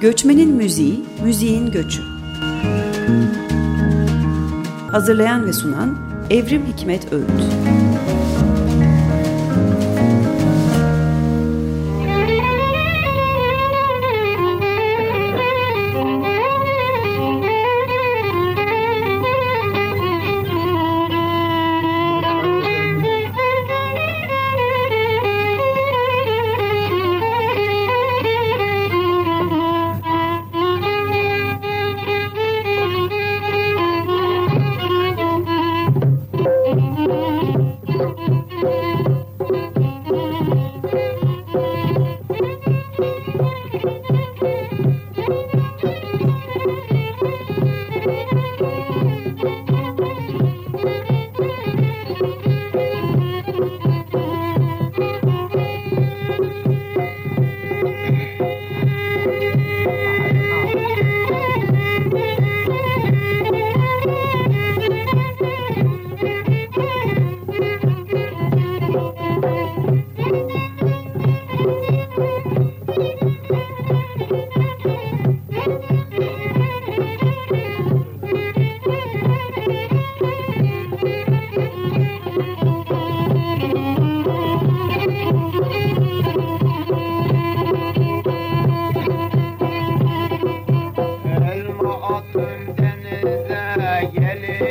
Göçmenin Müziği, Müziğin Göçü. Hazırlayan ve sunan Evrim Hikmet Öğüt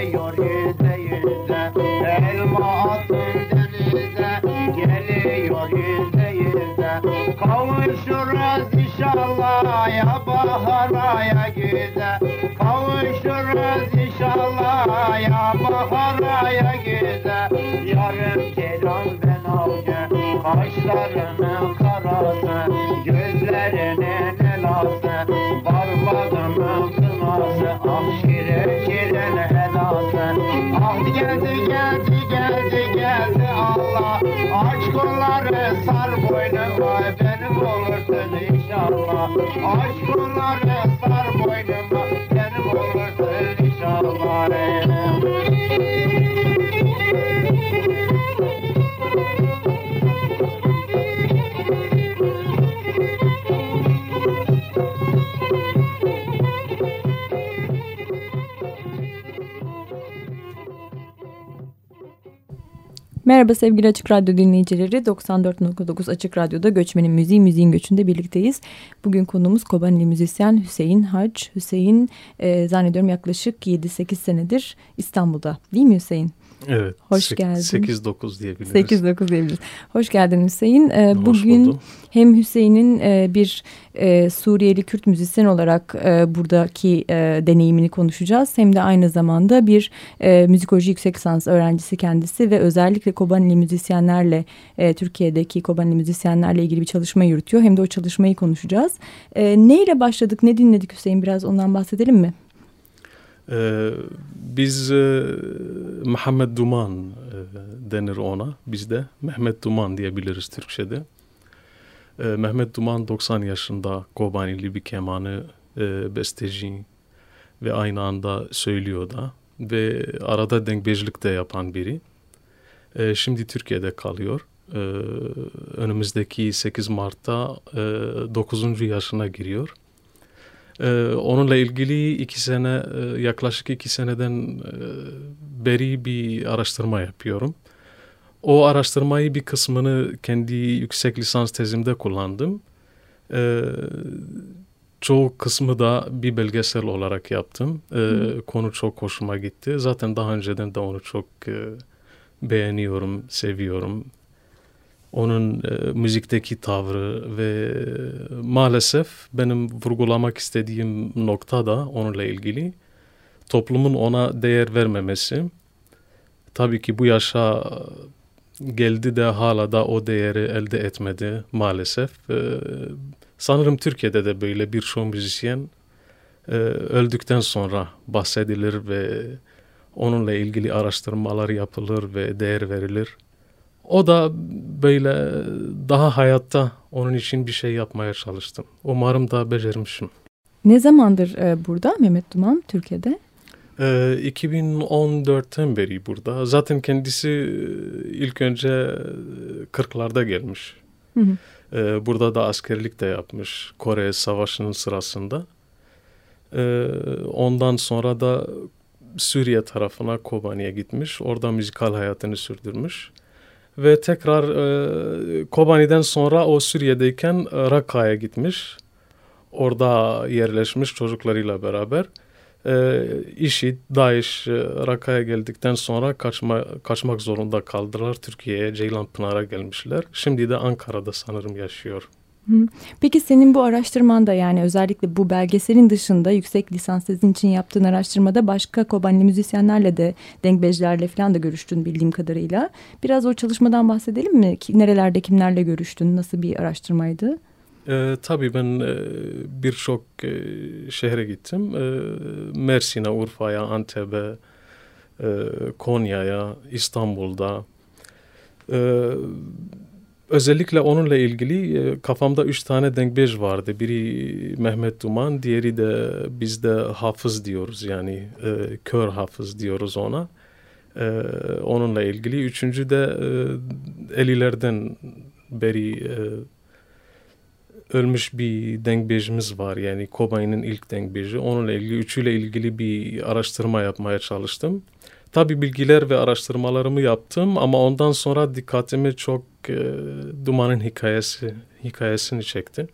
geliyor yüzde yüzde. Elma attım denize geliyor yüzde yüzde. Kavuşuruz inşallah ya bahara ya güze Kavuşuruz inşallah ya bahara ya güze Yarım kelam ben avcı kaşlarının karası Gözlerinin elası parmağımın sevdası Ah şirin şirin edası Ah geldi geldi geldi geldi Allah. Aç kolları sar boynuma Benim olursun inşallah. Aç kolları sar boynuma Benim olursun inşallah. Müzik Merhaba sevgili Açık Radyo dinleyicileri. 94.9 Açık Radyo'da Göçmenin Müziği, Müziğin Göçü'nde birlikteyiz. Bugün konuğumuz Kobanili müzisyen Hüseyin Hac. Hüseyin e, zannediyorum yaklaşık 7-8 senedir İstanbul'da değil mi Hüseyin? Evet. Hoş geldin. 8-9 diyebiliriz. 8-9 diyebiliriz. Hoş geldin Hüseyin. Ee, Hoş bugün buldum. hem Hüseyin'in e, bir e, Suriyeli Kürt müzisyen olarak e, buradaki e, deneyimini konuşacağız. Hem de aynı zamanda bir e, müzikoloji yüksek lisans öğrencisi kendisi ve özellikle Kobanili müzisyenlerle e, Türkiye'deki Kobanili müzisyenlerle ilgili bir çalışma yürütüyor. Hem de o çalışmayı konuşacağız. E, neyle başladık, ne dinledik Hüseyin? Biraz ondan bahsedelim mi? Ee, biz e, Muhammed Duman e, denir ona bizde. Mehmet Duman diyebiliriz Türkçe'de. E, Mehmet Duman 90 yaşında Kobanili bir kemanı, e, besteci ve aynı anda söylüyor da. Ve arada denkbejlik de yapan biri. E, şimdi Türkiye'de kalıyor. E, önümüzdeki 8 Mart'ta e, 9. yaşına giriyor. Ee, onunla ilgili iki sene, e, yaklaşık iki seneden e, beri bir araştırma yapıyorum. O araştırmayı bir kısmını kendi yüksek lisans tezimde kullandım. Ee, çoğu kısmı da bir belgesel olarak yaptım. Ee, konu çok hoşuma gitti. Zaten daha önceden de onu çok e, beğeniyorum, seviyorum onun e, müzikteki tavrı ve maalesef benim vurgulamak istediğim nokta da onunla ilgili toplumun ona değer vermemesi. Tabii ki bu yaşa geldi de hala da o değeri elde etmedi maalesef. E, sanırım Türkiye'de de böyle bir show müzisyen e, öldükten sonra bahsedilir ve onunla ilgili araştırmalar yapılır ve değer verilir. O da böyle daha hayatta onun için bir şey yapmaya çalıştım. Umarım da becermişim. Ne zamandır e, burada Mehmet Duman Türkiye'de? E, 2014'ten beri burada. Zaten kendisi e, ilk önce 40'larda gelmiş. Hı hı. E, burada da askerlik de yapmış Kore Savaşı'nın sırasında. E, ondan sonra da Suriye tarafına Kobani'ye gitmiş. Orada müzikal hayatını sürdürmüş. Ve tekrar e, Kobani'den sonra o Suriye'deyken Rakka'ya gitmiş. Orada yerleşmiş çocuklarıyla beraber. E, IŞİD, DAEŞ e, Rakka'ya geldikten sonra kaçma, kaçmak zorunda kaldılar. Türkiye'ye Ceylanpınar'a gelmişler. Şimdi de Ankara'da sanırım yaşıyor. Peki senin bu araştırmanda yani özellikle bu belgeselin dışında yüksek lisans tezin için yaptığın araştırmada başka Kobanlı müzisyenlerle de Denkbejlerle falan da görüştün bildiğim kadarıyla. Biraz o çalışmadan bahsedelim mi? Nerelerde kimlerle görüştün? Nasıl bir araştırmaydı? E, tabii ben e, birçok e, şehre gittim. E, Mersin'e, Urfa'ya, Antep'e, e, Konya'ya, İstanbul'da. E, özellikle onunla ilgili e, kafamda üç tane denkbej vardı. Biri Mehmet Duman, diğeri de bizde hafız diyoruz yani e, kör hafız diyoruz ona. E, onunla ilgili. Üçüncü de e, Elilerden beri e, ölmüş bir dengbejimiz var. Yani Kobay'ın ilk dengbeji. Onunla ilgili, üçüyle ilgili bir araştırma yapmaya çalıştım. Tabi bilgiler ve araştırmalarımı yaptım ama ondan sonra dikkatimi çok e, Duman'ın hikayesi hikayesini çekti.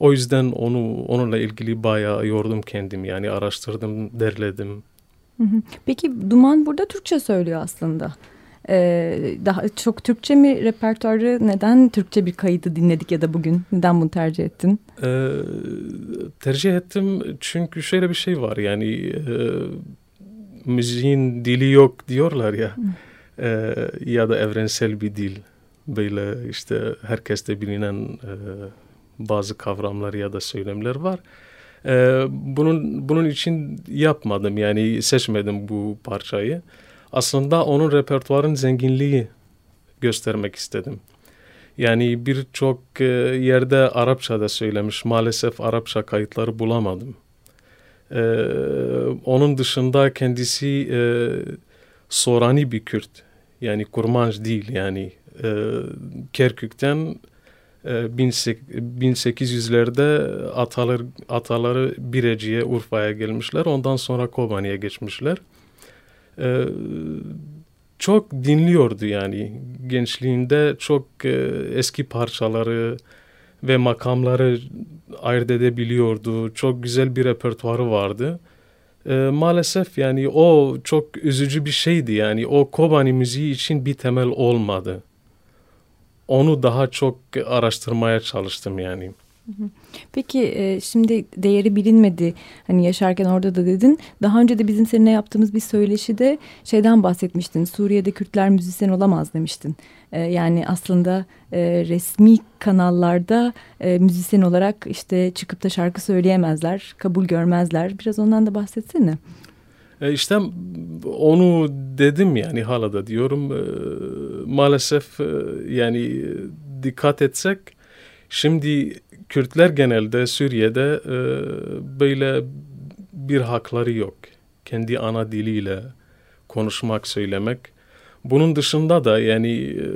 O yüzden onu onunla ilgili bayağı yordum kendim yani araştırdım, derledim. Peki Duman burada Türkçe söylüyor aslında. Ee, daha çok Türkçe mi repertuarı? Neden Türkçe bir kaydı dinledik ya da bugün? Neden bunu tercih ettin? Ee, tercih ettim çünkü şöyle bir şey var yani e, müziğin dili yok diyorlar ya e, ya da evrensel bir dil böyle işte herkeste bilinen e, bazı kavramlar ya da söylemler var. E, bunun bunun için yapmadım yani seçmedim bu parçayı. Aslında onun repertuarın zenginliği göstermek istedim. Yani birçok e, yerde Arapça da söylemiş. Maalesef Arapça kayıtları bulamadım. Ee, onun dışında kendisi e, Sorani bir Kürt. Yani kurmanj değil yani. E, Kerkük'ten e, 1800'lerde atalar, ataları Bireci'ye, Urfa'ya gelmişler. Ondan sonra Kobani'ye geçmişler. E, çok dinliyordu yani gençliğinde çok e, eski parçaları ve makamları ayırt edebiliyordu. Çok güzel bir repertuarı vardı. E, maalesef yani o çok üzücü bir şeydi yani o Kobani müziği için bir temel olmadı. Onu daha çok araştırmaya çalıştım yani. Peki e, şimdi değeri bilinmedi hani yaşarken orada da dedin. Daha önce de bizim seninle yaptığımız bir söyleşide şeyden bahsetmiştin. Suriye'de Kürtler müzisyen olamaz demiştin. E, yani aslında e, resmi kanallarda müzisyen olarak işte çıkıp da şarkı söyleyemezler, kabul görmezler. Biraz ondan da bahsetsene. İşte onu dedim yani hala da diyorum. Maalesef yani dikkat etsek şimdi Kürtler genelde Suriye'de e, böyle bir hakları yok. Kendi ana diliyle konuşmak, söylemek. Bunun dışında da yani e,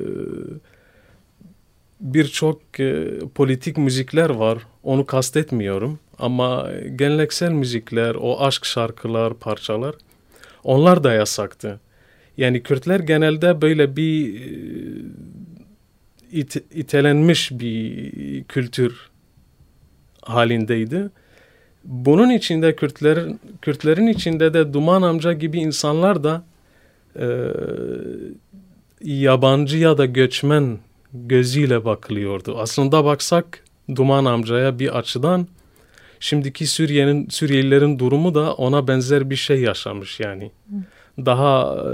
birçok e, politik müzikler var. Onu kastetmiyorum. Ama geleneksel müzikler, o aşk şarkılar, parçalar onlar da yasaktı. Yani Kürtler genelde böyle bir e, it, itelenmiş bir kültür halindeydi. Bunun içinde Kürtlerin, Kürtlerin içinde de Duman amca gibi insanlar da e, yabancı ya da göçmen gözüyle bakılıyordu. Aslında baksak Duman amcaya bir açıdan şimdiki Suriye'nin Suriyelilerin durumu da ona benzer bir şey yaşamış yani. Daha e,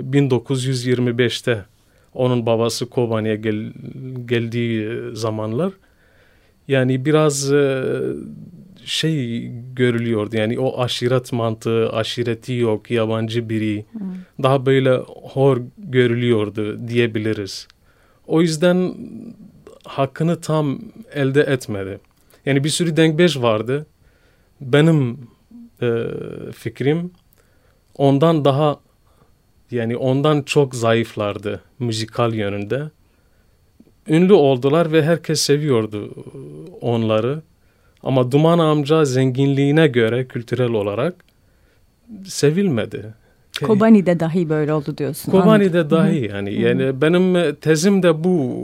1925'te onun babası Kobani'ye gel, geldiği zamanlar yani biraz e, şey görülüyordu yani o aşiret mantığı, aşireti yok, yabancı biri hmm. daha böyle hor görülüyordu diyebiliriz. O yüzden hakkını tam elde etmedi. Yani bir sürü denkbeş vardı. Benim e, fikrim ondan daha yani ondan çok zayıflardı müzikal yönünde. Ünlü oldular ve herkes seviyordu onları. Ama Duman amca zenginliğine göre kültürel olarak sevilmedi. Kobani'de dahi böyle oldu diyorsun. Kobani'de dahi yani. Yani benim tezim de bu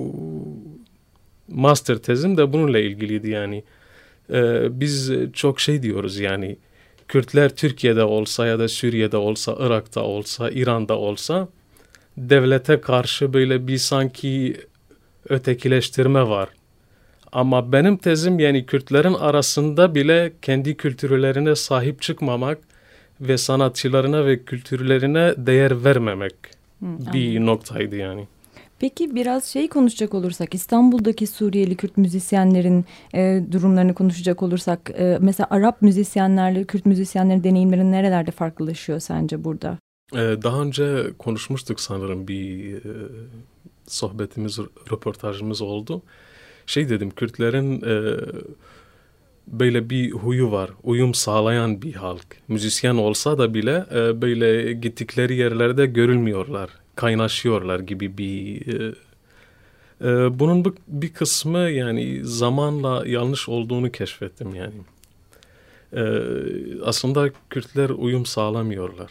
master tezim de bununla ilgiliydi yani. Ee, biz çok şey diyoruz yani Kürtler Türkiye'de olsa ya da Suriye'de olsa, Irak'ta olsa, İran'da olsa devlete karşı böyle bir sanki ötekileştirme var. Ama benim tezim yani Kürtlerin arasında bile kendi kültürlerine sahip çıkmamak ve sanatçılarına ve kültürlerine değer vermemek Hı, bir noktaydı yani. Peki biraz şey konuşacak olursak İstanbul'daki Suriyeli Kürt müzisyenlerin e, durumlarını konuşacak olursak e, mesela Arap müzisyenlerle Kürt müzisyenlerin deneyimleri nerelerde farklılaşıyor sence burada? Ee, daha önce konuşmuştuk sanırım bir e, sohbetimiz, röportajımız oldu. Şey dedim Kürtlerin e, böyle bir huyu var. Uyum sağlayan bir halk. Müzisyen olsa da bile e, böyle gittikleri yerlerde görülmüyorlar kaynaşıyorlar gibi bir e, e, bunun bir, kısmı yani zamanla yanlış olduğunu keşfettim yani. E, aslında Kürtler uyum sağlamıyorlar.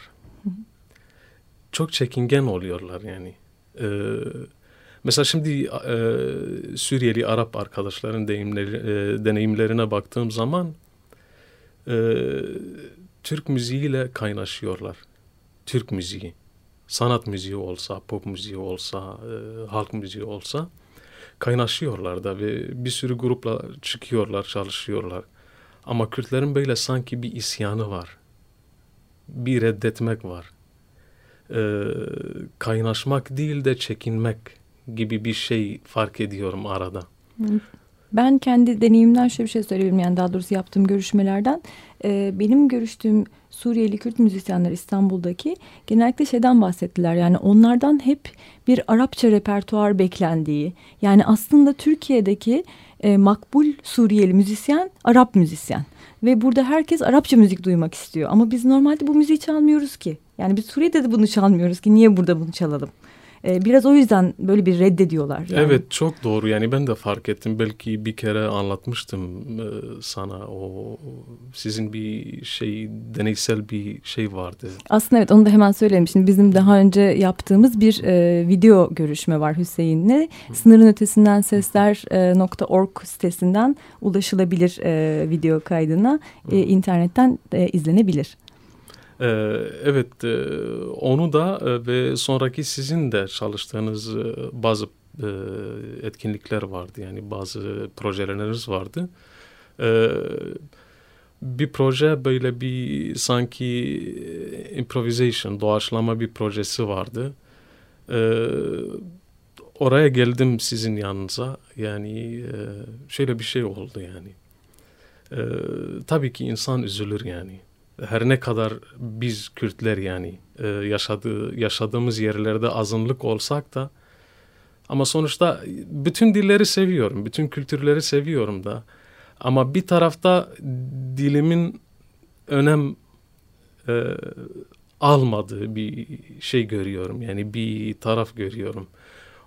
Çok çekingen oluyorlar yani. E, mesela şimdi e, Suriyeli Arap arkadaşların deyimleri, e, deneyimlerine baktığım zaman e, Türk müziğiyle kaynaşıyorlar. Türk müziği sanat müziği olsa, pop müziği olsa, e, halk müziği olsa kaynaşıyorlar da ve bir sürü grupla çıkıyorlar, çalışıyorlar. Ama Kürtlerin böyle sanki bir isyanı var. Bir reddetmek var. E, kaynaşmak değil de çekinmek gibi bir şey fark ediyorum arada. Ben kendi deneyimden şöyle bir şey söyleyebilirim. Yani daha doğrusu yaptığım görüşmelerden. E, benim görüştüğüm Suriyeli Kürt müzisyenler İstanbul'daki genellikle şeyden bahsettiler. Yani onlardan hep bir Arapça repertuar beklendiği. Yani aslında Türkiye'deki e, makbul Suriyeli müzisyen Arap müzisyen. Ve burada herkes Arapça müzik duymak istiyor. Ama biz normalde bu müziği çalmıyoruz ki. Yani biz Suriye'de de bunu çalmıyoruz ki. Niye burada bunu çalalım? E, biraz o yüzden böyle bir reddediyorlar. Yani. Evet çok doğru yani ben de fark ettim. Belki bir kere anlatmıştım e, sana o sizin bir şey deneysel bir şey vardı. Aslında evet onu da hemen söyleyeyim. Şimdi bizim daha önce yaptığımız bir e, video görüşme var Hüseyin'le. Sınırın ötesinden sesler.org e, sitesinden ulaşılabilir e, video kaydına e, internetten e, izlenebilir. Ee, evet e, onu da e, ve sonraki sizin de çalıştığınız e, bazı etkinlikler vardı yani bazı projeleriniz vardı. Ee, bir proje böyle bir sanki improvisation, doğaçlama bir projesi vardı. Ee, oraya geldim sizin yanınıza. Yani şöyle bir şey oldu yani. Tabii ki insan üzülür yani her ne kadar biz Kürtler yani e, yaşadığı, yaşadığımız yerlerde azınlık olsak da ama sonuçta bütün dilleri seviyorum, bütün kültürleri seviyorum da. Ama bir tarafta dilimin önem e, almadığı bir şey görüyorum. Yani bir taraf görüyorum.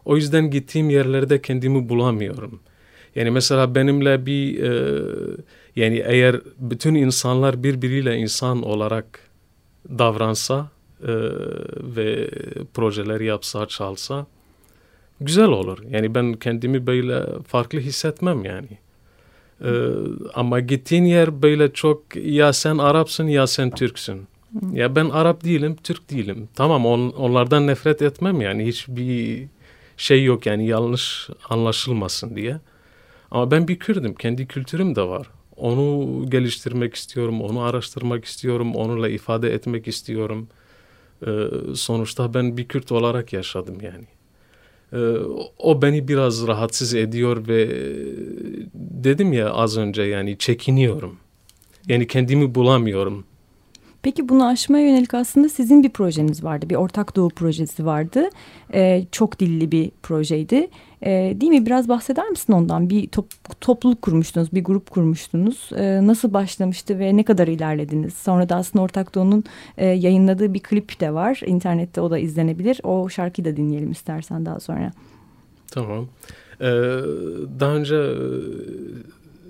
O yüzden gittiğim yerlerde kendimi bulamıyorum. Yani mesela benimle bir e, yani eğer bütün insanlar birbiriyle insan olarak davransa e, ve projeler yapsa, çalsa güzel olur. Yani ben kendimi böyle farklı hissetmem yani. E, ama gittiğin yer böyle çok ya sen Arapsın ya sen Türksün. Ya ben Arap değilim, Türk değilim. Tamam on, onlardan nefret etmem yani hiçbir şey yok yani yanlış anlaşılmasın diye. Ama ben bir Kürdüm, kendi kültürüm de var. Onu geliştirmek istiyorum, onu araştırmak istiyorum, onunla ifade etmek istiyorum. Ee, sonuçta ben bir Kürt olarak yaşadım yani. Ee, o beni biraz rahatsız ediyor ve dedim ya az önce yani çekiniyorum. Yani kendimi bulamıyorum. Peki bunu aşmaya yönelik aslında sizin bir projeniz vardı. Bir Ortak Doğu projesi vardı. Ee, çok dilli bir projeydi. Ee, değil mi? Biraz bahseder misin ondan? Bir top, topluluk kurmuştunuz, bir grup kurmuştunuz. Ee, nasıl başlamıştı ve ne kadar ilerlediniz? Sonra da aslında Ortak Doğu'nun e, yayınladığı bir klip de var. İnternette o da izlenebilir. O şarkıyı da dinleyelim istersen daha sonra. Tamam. Ee, daha önce e,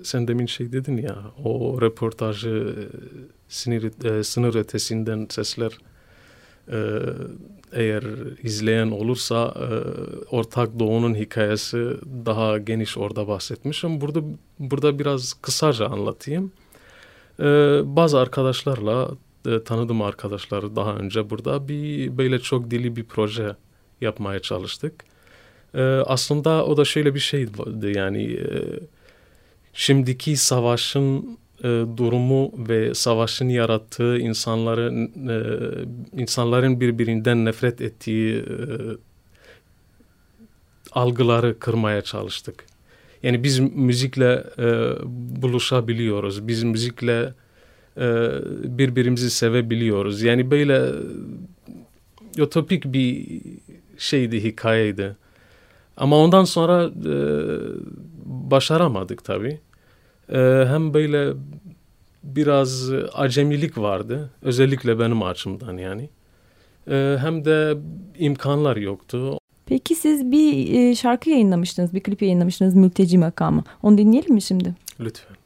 sen demin şey dedin ya o reportajı sınır, e, sınır ötesinden sesler e, eğer izleyen olursa e, Ortak Doğu'nun hikayesi daha geniş orada bahsetmişim. Burada burada biraz kısaca anlatayım. E, bazı arkadaşlarla e, tanıdığım arkadaşlar daha önce burada bir böyle çok dili bir proje yapmaya çalıştık. E, aslında o da şöyle bir şeydi yani e, şimdiki savaşın e, durumu ve savaşın yarattığı insanların e, insanların birbirinden nefret ettiği e, algıları kırmaya çalıştık. Yani biz müzikle e, buluşabiliyoruz. Biz müzikle e, birbirimizi sevebiliyoruz. Yani böyle utopik bir şeydi, hikayeydi. Ama ondan sonra e, başaramadık tabii. E, hem böyle biraz acemilik vardı. Özellikle benim açımdan yani. E, hem de imkanlar yoktu. Peki siz bir e, şarkı yayınlamıştınız, bir klip yayınlamıştınız Mülteci Makamı. Onu dinleyelim mi şimdi? Lütfen.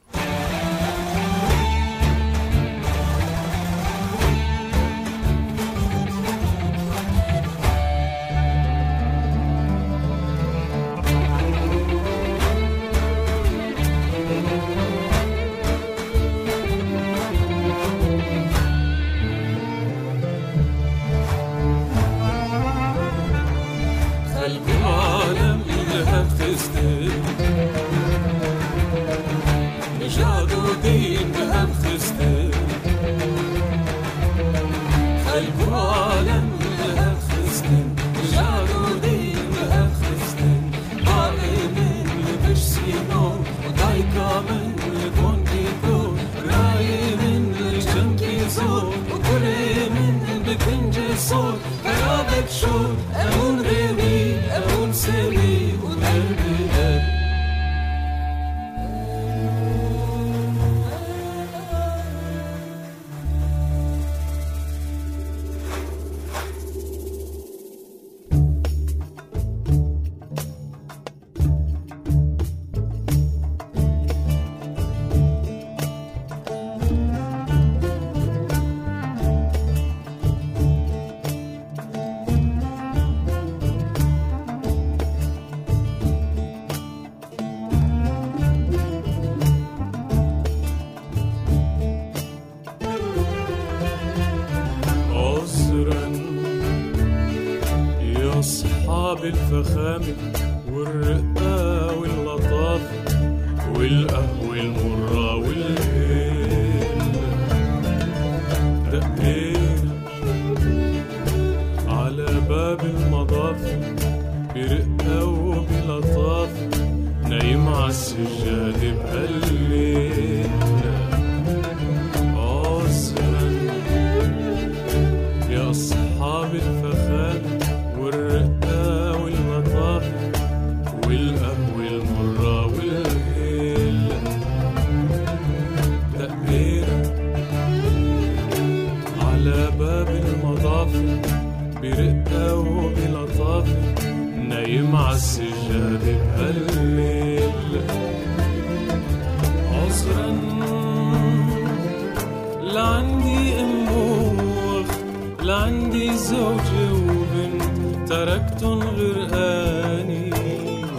هلا عندي زوجة وبنت تركتن غير اني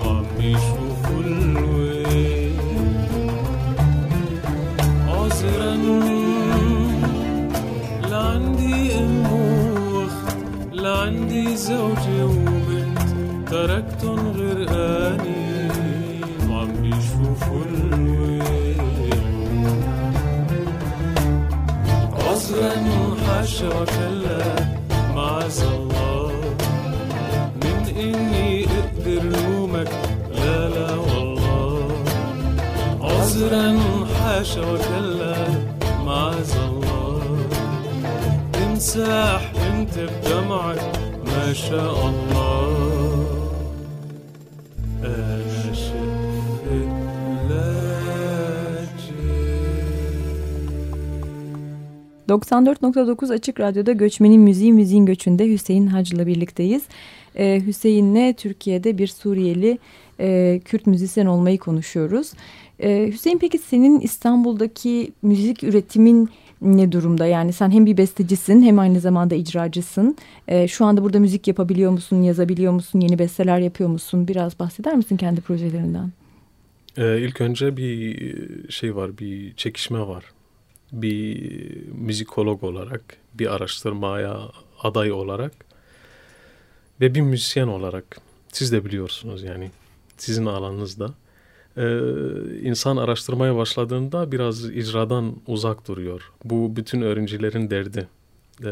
وعم يشوفوا الويل. عذرا لعندي عندي ام واخت لعندي زوجة وبنت تركتن غير اني وعم يشوفوا الويل. عذرا حشرة غدرا حاشر كلا معاذ الله تمساح انت بدمعك ما شاء الله ...94.9 Açık Radyo'da Göçmenin Müziği Müziğin Göçü'nde Hüseyin Hacı'la birlikteyiz. Ee, Hüseyin'le Türkiye'de bir Suriyeli e, Kürt müzisyen olmayı konuşuyoruz. Ee, Hüseyin peki senin İstanbul'daki müzik üretimin ne durumda? Yani sen hem bir bestecisin hem aynı zamanda icracısın. Ee, şu anda burada müzik yapabiliyor musun, yazabiliyor musun, yeni besteler yapıyor musun? Biraz bahseder misin kendi projelerinden? Ee, ilk önce bir şey var, bir çekişme var. Bir müzikolog olarak, bir araştırmaya aday olarak ve bir müzisyen olarak. Siz de biliyorsunuz yani sizin alanınızda. Ee, insan araştırmaya başladığında biraz icradan uzak duruyor. Bu bütün öğrencilerin derdi. Ee,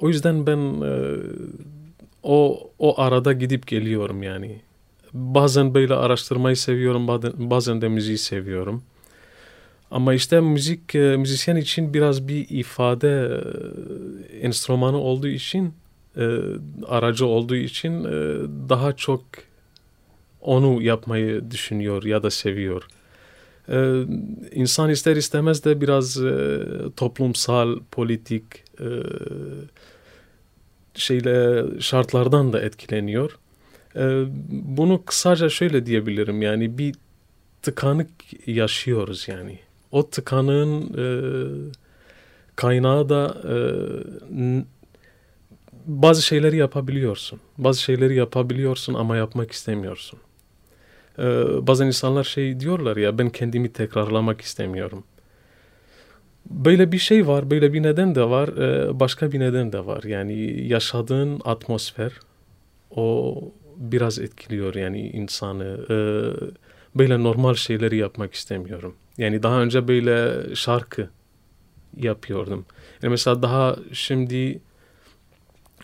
o yüzden ben e, o o arada gidip geliyorum yani. Bazen böyle araştırmayı seviyorum, bazen, de müziği seviyorum. Ama işte müzik e, müzisyen için biraz bir ifade e, enstrümanı olduğu için, aracı olduğu için daha çok onu yapmayı düşünüyor ya da seviyor. Ee, insan ister istemez de biraz e, toplumsal, politik e, şeyle şartlardan da etkileniyor. E, bunu kısaca şöyle diyebilirim yani bir tıkanık yaşıyoruz yani. O tıkanığın e, kaynağı da e, bazı şeyleri yapabiliyorsun. Bazı şeyleri yapabiliyorsun ama yapmak istemiyorsun. Ee, bazen insanlar şey diyorlar ya ben kendimi tekrarlamak istemiyorum. Böyle bir şey var, böyle bir neden de var, ee, başka bir neden de var. Yani yaşadığın atmosfer o biraz etkiliyor yani insanı. Ee, böyle normal şeyleri yapmak istemiyorum. Yani daha önce böyle şarkı yapıyordum. Yani mesela daha şimdi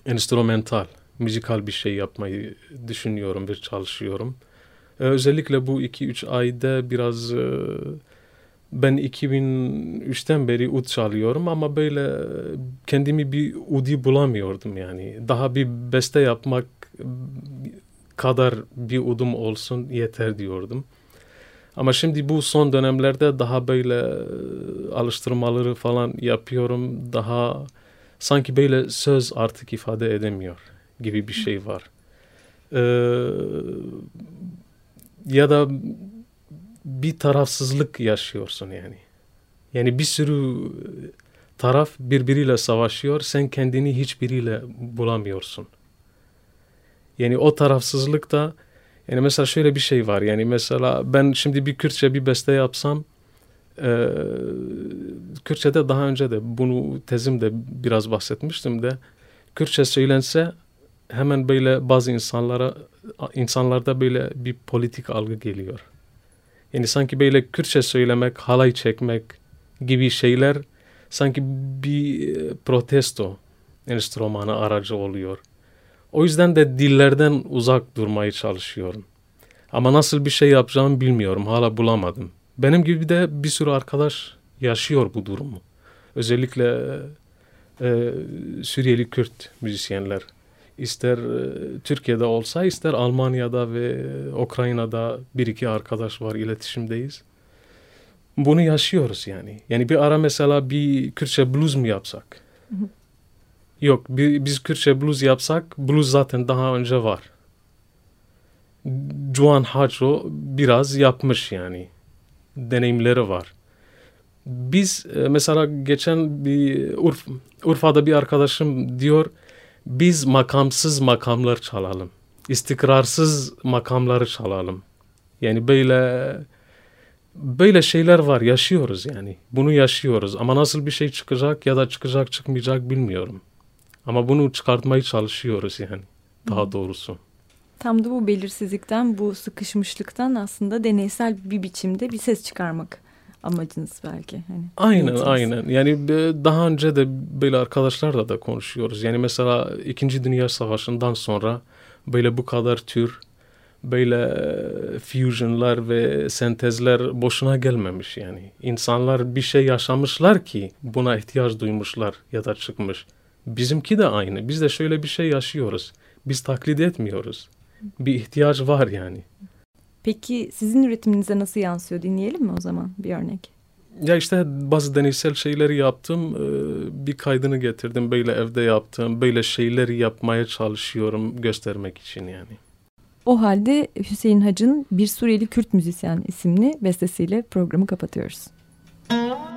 enstrümantal, müzikal bir şey yapmayı düşünüyorum ve çalışıyorum. Ee, özellikle bu 2-3 ayda biraz e, ben 2003'ten beri ud çalıyorum ama böyle kendimi bir udi bulamıyordum yani. Daha bir beste yapmak kadar bir udum olsun yeter diyordum. Ama şimdi bu son dönemlerde daha böyle e, alıştırmaları falan yapıyorum. Daha sanki böyle söz artık ifade edemiyor gibi bir şey var. Ee, ya da bir tarafsızlık yaşıyorsun yani. Yani bir sürü taraf birbiriyle savaşıyor. Sen kendini hiçbiriyle bulamıyorsun. Yani o tarafsızlık da yani mesela şöyle bir şey var. Yani mesela ben şimdi bir Kürtçe bir beste yapsam e, Kürtçe'de daha önce de bunu tezimde biraz bahsetmiştim de Kürtçe söylense hemen böyle bazı insanlara insanlarda böyle bir politik algı geliyor. Yani sanki böyle Kürtçe söylemek, halay çekmek gibi şeyler sanki bir e, protesto enstrümanı aracı oluyor. O yüzden de dillerden uzak durmaya çalışıyorum. Ama nasıl bir şey yapacağımı bilmiyorum. Hala bulamadım. Benim gibi de bir sürü arkadaş yaşıyor bu durumu. Özellikle e, Suriyeli Kürt müzisyenler ister e, Türkiye'de olsa ister Almanya'da ve Ukrayna'da bir iki arkadaş var iletişimdeyiz. Bunu yaşıyoruz yani. Yani bir ara mesela bir Kürtçe blues mu yapsak? Yok bir, biz Kürtçe blues yapsak blues zaten daha önce var. Juan Hacho biraz yapmış yani. Deneyimleri var. Biz e, mesela geçen bir Urf, Urfa'da bir arkadaşım diyor biz makamsız makamlar çalalım. İstikrarsız makamları çalalım. Yani böyle böyle şeyler var yaşıyoruz yani. Bunu yaşıyoruz ama nasıl bir şey çıkacak ya da çıkacak çıkmayacak bilmiyorum. Ama bunu çıkartmaya çalışıyoruz yani daha doğrusu. Tam da bu belirsizlikten, bu sıkışmışlıktan aslında deneysel bir biçimde bir ses çıkarmak amacınız belki. Hani aynen niyetiniz. aynen. Yani daha önce de böyle arkadaşlarla da konuşuyoruz. Yani mesela İkinci Dünya Savaşı'ndan sonra böyle bu kadar tür böyle e, fusionlar ve sentezler boşuna gelmemiş yani. İnsanlar bir şey yaşamışlar ki buna ihtiyaç duymuşlar ya da çıkmış. Bizimki de aynı. Biz de şöyle bir şey yaşıyoruz. Biz taklit etmiyoruz. Bir ihtiyaç var yani. Peki sizin üretiminize nasıl yansıyor dinleyelim mi o zaman bir örnek? Ya işte bazı deneysel şeyleri yaptım. Bir kaydını getirdim. Böyle evde yaptım. Böyle şeyleri yapmaya çalışıyorum göstermek için yani. O halde Hüseyin Hac'ın Bir Suriyeli Kürt Müzisyen isimli bestesiyle programı kapatıyoruz. Müzik